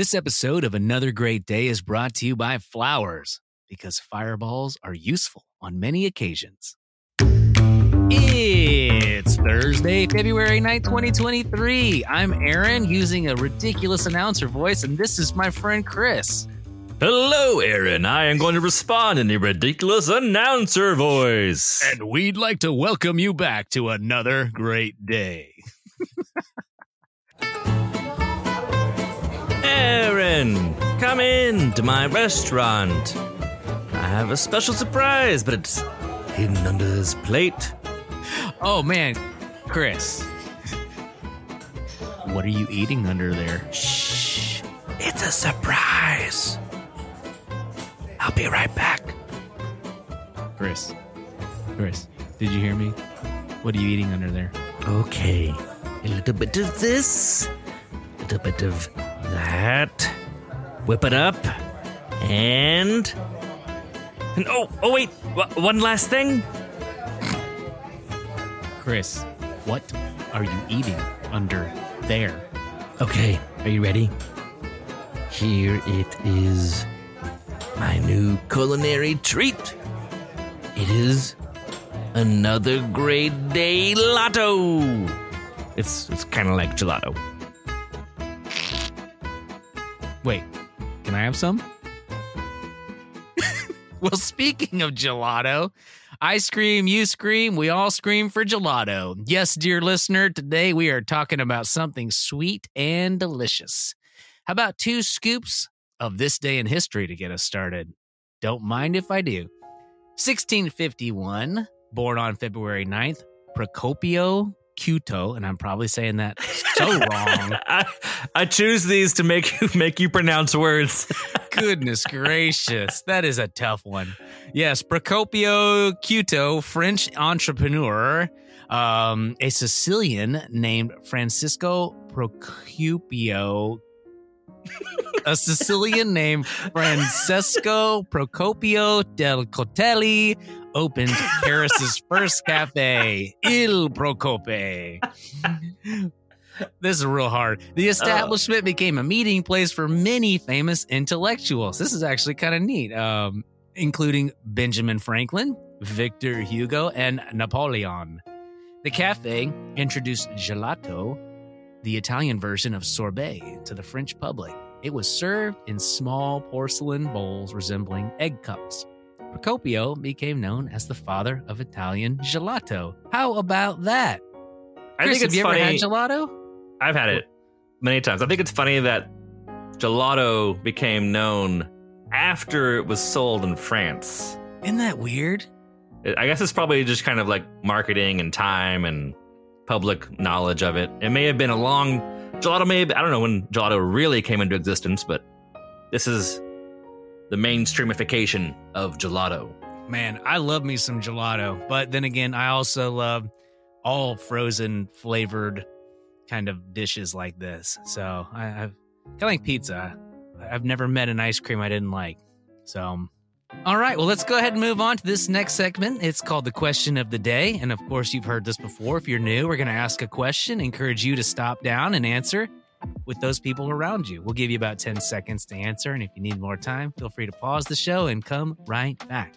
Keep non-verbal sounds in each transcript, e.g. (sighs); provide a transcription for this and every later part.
This episode of Another Great Day is brought to you by Flowers because fireballs are useful on many occasions. It's Thursday, February 9th, 2023. I'm Aaron using a ridiculous announcer voice, and this is my friend Chris. Hello, Aaron. I am going to respond in a ridiculous announcer voice. And we'd like to welcome you back to another great day. (laughs) Come in to my restaurant. I have a special surprise, but it's hidden under this plate. Oh man, Chris. What are you eating under there? Shh, it's a surprise. I'll be right back. Chris. Chris, did you hear me? What are you eating under there? Okay, a little bit of this, a little bit of that. Whip it up, and and oh, oh wait, w- one last thing. Chris, what are you eating under there? Okay, are you ready? Here it is. My new culinary treat. It is another great day lotto. It's it's kind of like gelato. Wait, can I have some? (laughs) well, speaking of gelato, I scream, you scream, we all scream for gelato. Yes, dear listener, today we are talking about something sweet and delicious. How about two scoops of this day in history to get us started? Don't mind if I do. 1651, born on February 9th, Procopio Cuto, and I'm probably saying that so (laughs) wrong. I, I choose these to make you make you pronounce words. (laughs) Goodness gracious, that is a tough one. Yes, Procopio Cuto, French entrepreneur, um, a Sicilian named Francisco Procopio. a Sicilian named Francesco Procopio del Cotelli opened Paris's first cafe, Il Procope. This is real hard. The establishment became a meeting place for many famous intellectuals. This is actually kind of neat, um, including Benjamin Franklin, Victor Hugo, and Napoleon. The cafe introduced gelato, the Italian version of sorbet, to the French public. It was served in small porcelain bowls resembling egg cups. Procopio became known as the father of Italian gelato. How about that? I Chris, think have you funny. ever had gelato? I've had it many times. I think it's funny that gelato became known after it was sold in France. Isn't that weird? I guess it's probably just kind of like marketing and time and public knowledge of it. It may have been a long gelato. May have, I don't know when gelato really came into existence, but this is the mainstreamification of gelato. Man, I love me some gelato, but then again, I also love all frozen flavored kind of dishes like this. So I, I kind of like pizza. I've never met an ice cream I didn't like. So, um, all right, well, let's go ahead and move on to this next segment. It's called the question of the day. And of course, you've heard this before. If you're new, we're going to ask a question, encourage you to stop down and answer with those people around you. We'll give you about 10 seconds to answer. And if you need more time, feel free to pause the show and come right back.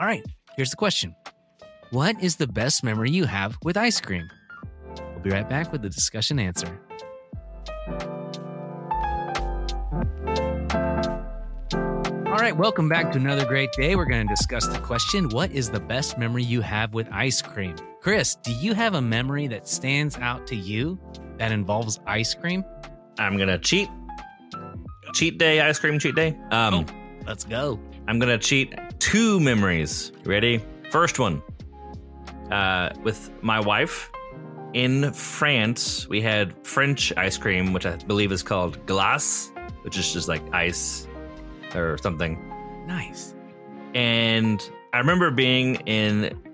All right, here's the question What is the best memory you have with ice cream? We'll be right back with the discussion answer. All right, welcome back to another great day. We're going to discuss the question What is the best memory you have with ice cream? Chris, do you have a memory that stands out to you that involves ice cream? I'm gonna cheat. Cheat day, ice cream cheat day. Um, Let's go. I'm gonna cheat two memories. Ready? First one. Uh, with my wife in France, we had French ice cream, which I believe is called glace, which is just like ice or something. Nice. And I remember being in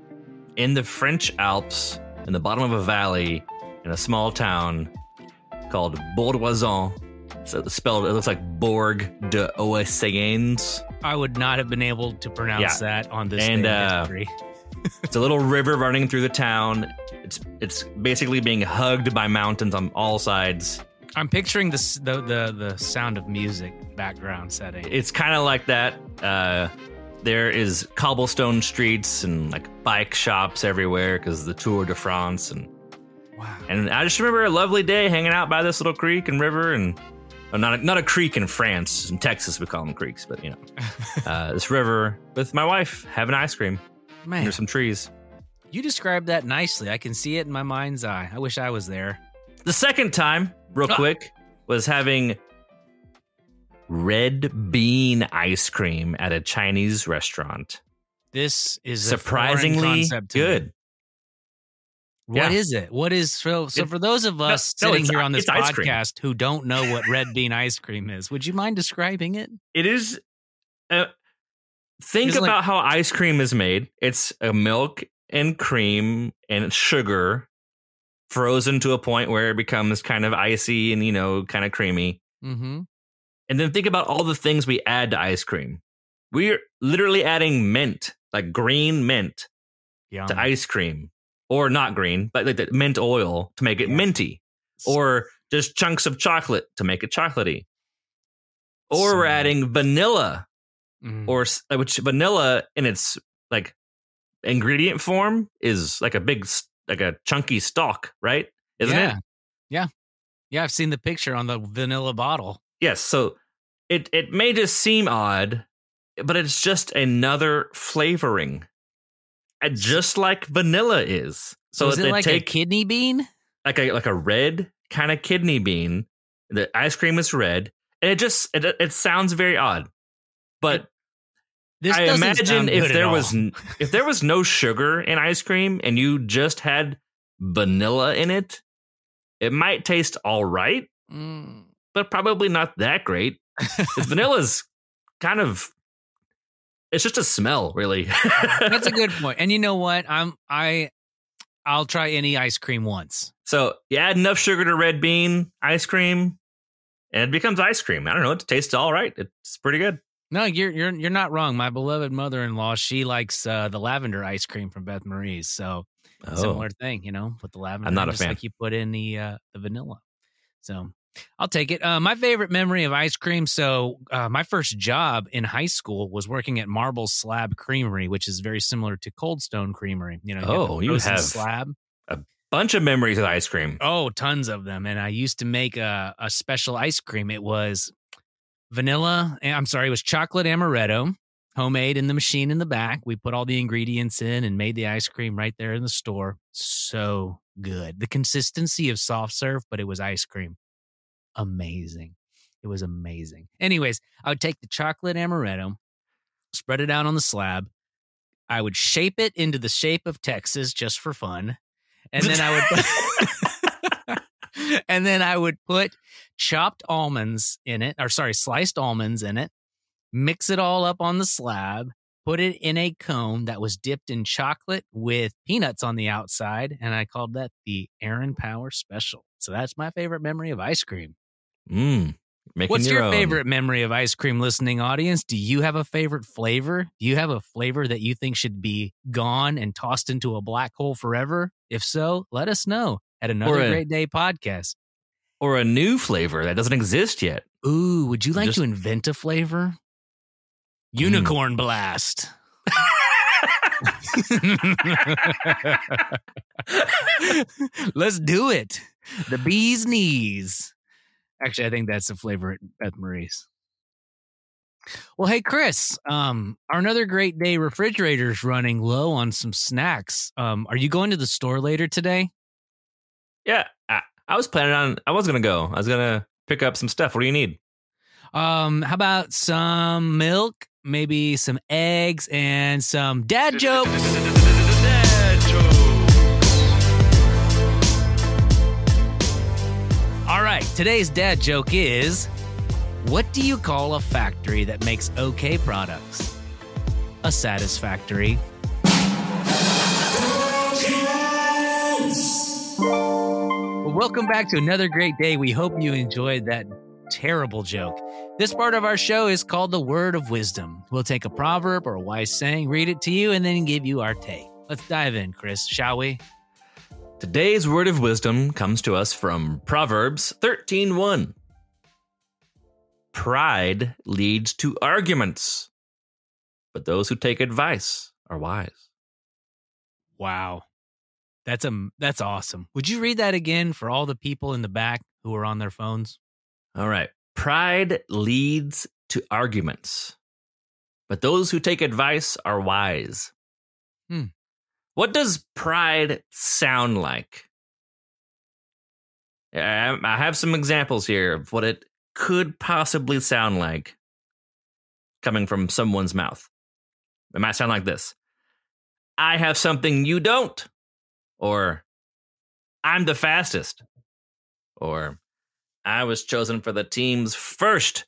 in the French Alps in the bottom of a valley in a small town called Bordoison. So it's spelled it looks like Borg de Oisans. I would not have been able to pronounce that on this And, day uh. (laughs) It's a little river running through the town. It's it's basically being hugged by mountains on all sides. I'm picturing the the the, the sound of music background setting. It's kind of like that. Uh, there is cobblestone streets and like bike shops everywhere because the Tour de France and wow. and I just remember a lovely day hanging out by this little creek and river and well, not a, not a creek in France in Texas we call them creeks but you know (laughs) uh, this river with my wife having ice cream Man, under some trees. you described that nicely. I can see it in my mind's eye. I wish I was there. The second time, real Ah. quick, was having red bean ice cream at a Chinese restaurant. This is Surprisingly to me. good. What Yeah. is it? What is so? So It- for those of us no, sitting it's- here on this it's ice cream. podcast who don't know what red bean ice cream is, would you mind describing it? It is. Uh, think It's like- about how ice cream is made. It's a milk and cream and sugar frozen to a point where it becomes kind of icy and you know kind of creamy. Mm-hmm. And then think about all the things we add to ice cream. We're literally adding mint, like green mint, Yeah. to ice cream, or not green, but like the mint oil to make it Yeah. minty, or just chunks of chocolate to make it chocolatey. Or we're adding vanilla, Mhm. or which vanilla in its like ingredient form is like a big, like a chunky stalk, right? Isn't yeah. it? Yeah. Yeah. I've seen the picture on the vanilla bottle. Yes. So it it may just seem odd, but it's just another flavoring, just like vanilla is. So, is it like take a kidney bean? like a like a red kind of kidney bean. The ice cream is red, and it just it, it sounds very odd. But This I imagine if there was if there was no sugar in ice cream and you just had vanilla in it, it might taste all right, Mm. but probably not that great. Vanilla's kind of it's just a smell, really. (laughs) That's a good point. And you know what? I'm I I'll try any ice cream once. So you add enough sugar to red bean ice cream, and it becomes ice cream. I don't know. It tastes all right. It's pretty good. No, you're you're you're not wrong. My beloved mother-in-law, she likes uh, the lavender ice cream from Beth Marie's. So similar thing, you know, with the lavender. I'm not a just fan. Like you put in the uh, the vanilla. So I'll take it. Uh, my favorite memory of ice cream. So uh, my first job in high school was working at Marble Slab Creamery, which is very similar to Cold Stone Creamery. You know, you Oh, you have- slab. A bunch of memories of ice cream. Oh, tons of them. And I used to make a, a special ice cream. It was vanilla. eh, I'm sorry, it was chocolate amaretto, homemade in the machine in the back. We put all the ingredients in and made the ice cream right there in the store. So good. The consistency of soft serve, but it was ice cream. Amazing. It was amazing. Anyways, I would take the chocolate amaretto, spread it out on the slab. I would shape it into the shape of Texas just for fun. And then I would (laughs) and then I would put chopped almonds in it, or sorry, sliced almonds in it, mix it all up on the slab, put it in a cone that was dipped in chocolate with peanuts on the outside, and I called that the Aaron Power Special. So that's my favorite memory of ice cream. Mm, What's your own. favorite memory of ice cream, listening audience? Do you have a favorite flavor? Do you have a flavor that you think should be gone and tossed into a black hole forever? If so, let us know at another a- great day podcast. or a new flavor that doesn't exist yet? Ooh, would you like Just- to invent a flavor? Unicorn blast. (laughs) (laughs) Let's do it. The bee's knees. Actually, I think that's the flavor at Beth Marie's. Well, hey Chris, um, our another great day refrigerator's running low on some snacks. Um, are you going to the store later today? Yeah, I, I was planning on. I was gonna go. I was gonna pick up some stuff. What do you need? Um, how about some milk, maybe some eggs, and some dad (laughs) jokes? Today's dad joke is What do you call a factory that makes okay products? A satisfactory. Well, welcome back to another great day. We hope you enjoyed that terrible joke. This part of our show is called the Word of Wisdom. We'll take a proverb or a wise saying, read it to you, and then give you our take. Let's dive in, Chris, shall we? Today's word of wisdom comes to us from Proverbs 13:1. Pride leads to arguments, but those who take advice are wise. Wow. That's a that's awesome. Would you read that again for all the people in the back who are on their phones? All right. Pride leads to arguments, but those who take advice are wise. Hmm. What does pride sound like? I have some examples here of what it could possibly sound like coming from someone's mouth. It might sound like this I have something you don't. Or I'm the fastest. Or I was chosen for the team's first.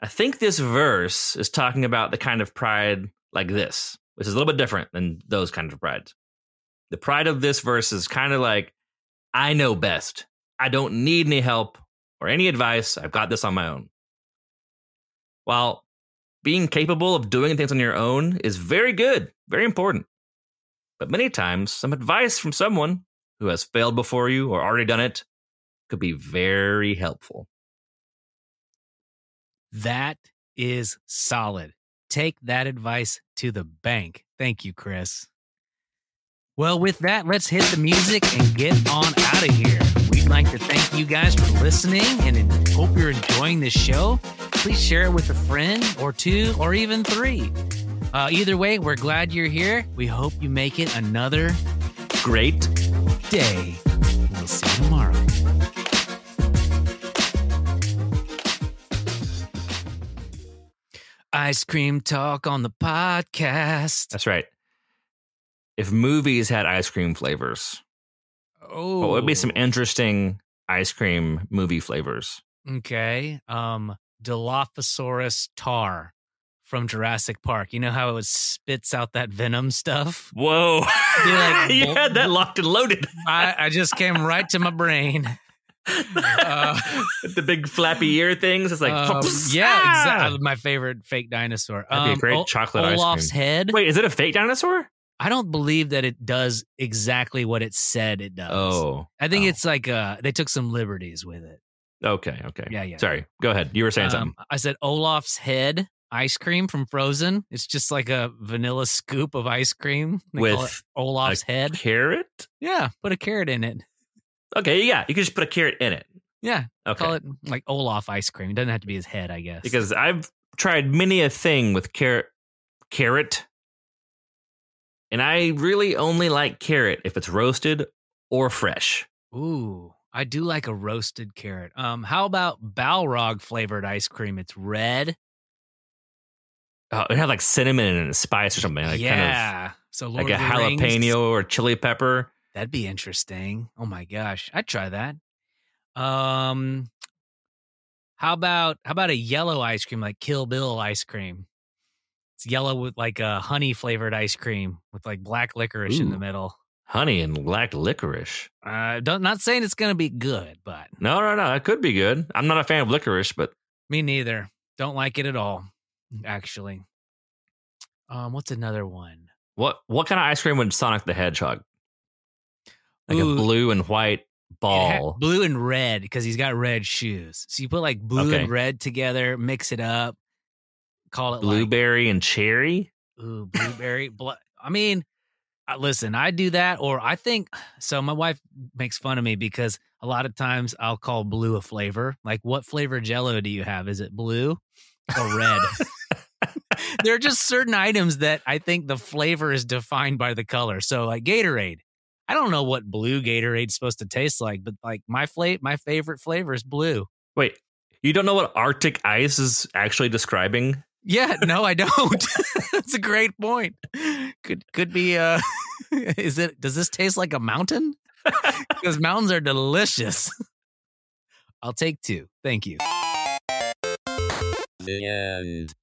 I think this verse is talking about the kind of pride like this, which is a little bit different than those kinds of prides. The pride of this verse is kind of like, I know best. I don't need any help or any advice. I've got this on my own. While being capable of doing things on your own is very good, very important. But many times, some advice from someone who has failed before you or already done it could be very helpful. That is solid. Take that advice to the bank. Thank you, Chris. Well, with that, let's hit the music and get on out of here. We'd like to thank you guys for listening and hope you're enjoying this show. Please share it with a friend or two or even three. Uh, either way, we're glad you're here. We hope you make it another Great. day. We'll see you tomorrow. Ice cream talk on the podcast. That's right. If movies had ice cream flavors, Oh, what would be some interesting ice cream movie flavors? Okay. Um, Dilophosaurus tar from Jurassic Park. You know how it spits out that venom stuff? Whoa. Like, (laughs) you had that locked and loaded. I, I just came right to my brain. Uh, (laughs) the big flappy ear things. It's like, Um, (laughs) yeah, ah! exactly. My favorite fake dinosaur. That'd be a Um, great chocolate ice Olaf's head. Wait, is it a fake dinosaur? I don't believe that it does exactly what it said it does. Oh. I think oh. it's like uh they took some liberties with it. Okay, okay. Yeah, yeah. Sorry. Go ahead. You were saying Um, something. I said Olaf's head ice cream from Frozen. It's just like a vanilla scoop of ice cream. They call it With Olaf's head. Carrot? Yeah, put a carrot in it. Okay, yeah. You can just put a carrot in it. Yeah, Okay. call it like Olaf ice cream. It doesn't have to be his head, I guess. because I've tried many a thing with carrot carrot. And I really only like carrot if it's roasted or fresh. Ooh, I do like a roasted carrot. Um, how about Balrog flavored ice cream? It's red. Oh, it had like cinnamon and spice or something. Like yeah. so kind Lord of like a the Rings, jalapeno or chili pepper. That'd be interesting. Oh my gosh, I'd try that. Um, how about how about a yellow ice cream like Kill Bill ice cream? It's yellow with like a honey flavored ice cream with like black licorice in the middle. Honey and black licorice. Uh, don't, not saying it's gonna be good, but No, no, no. It could be good. I'm not a fan of licorice, but me neither. Don't like it at all, actually. Um, what's another one? what what kind of ice cream would Sonic the Hedgehog? Like Ooh. a blue and white It ha- ball. blue and red because he's got red shoes. So you put like blue Okay. and red together, mix it up, call it like Blueberry and cherry. Ooh, blueberry. Bl- I mean, listen, I do that, or I think (sighs) so. My wife makes fun of me because a lot of times I'll call blue a flavor. Like, what flavor Jello do you have? Is it blue or red? (laughs) there are just certain items that I think the flavor is defined by the color. So, like Gatorade, I don't know what blue Gatorade's supposed to taste like, but like my fla- my favorite flavor is blue. Wait, you don't know what Arctic ice is actually describing? Yeah, (laughs) no, I don't. (laughs) That's a great point. Could could be uh (laughs) is it does this taste like a mountain? Because mountains are delicious. I'll take two. Thank you. The end.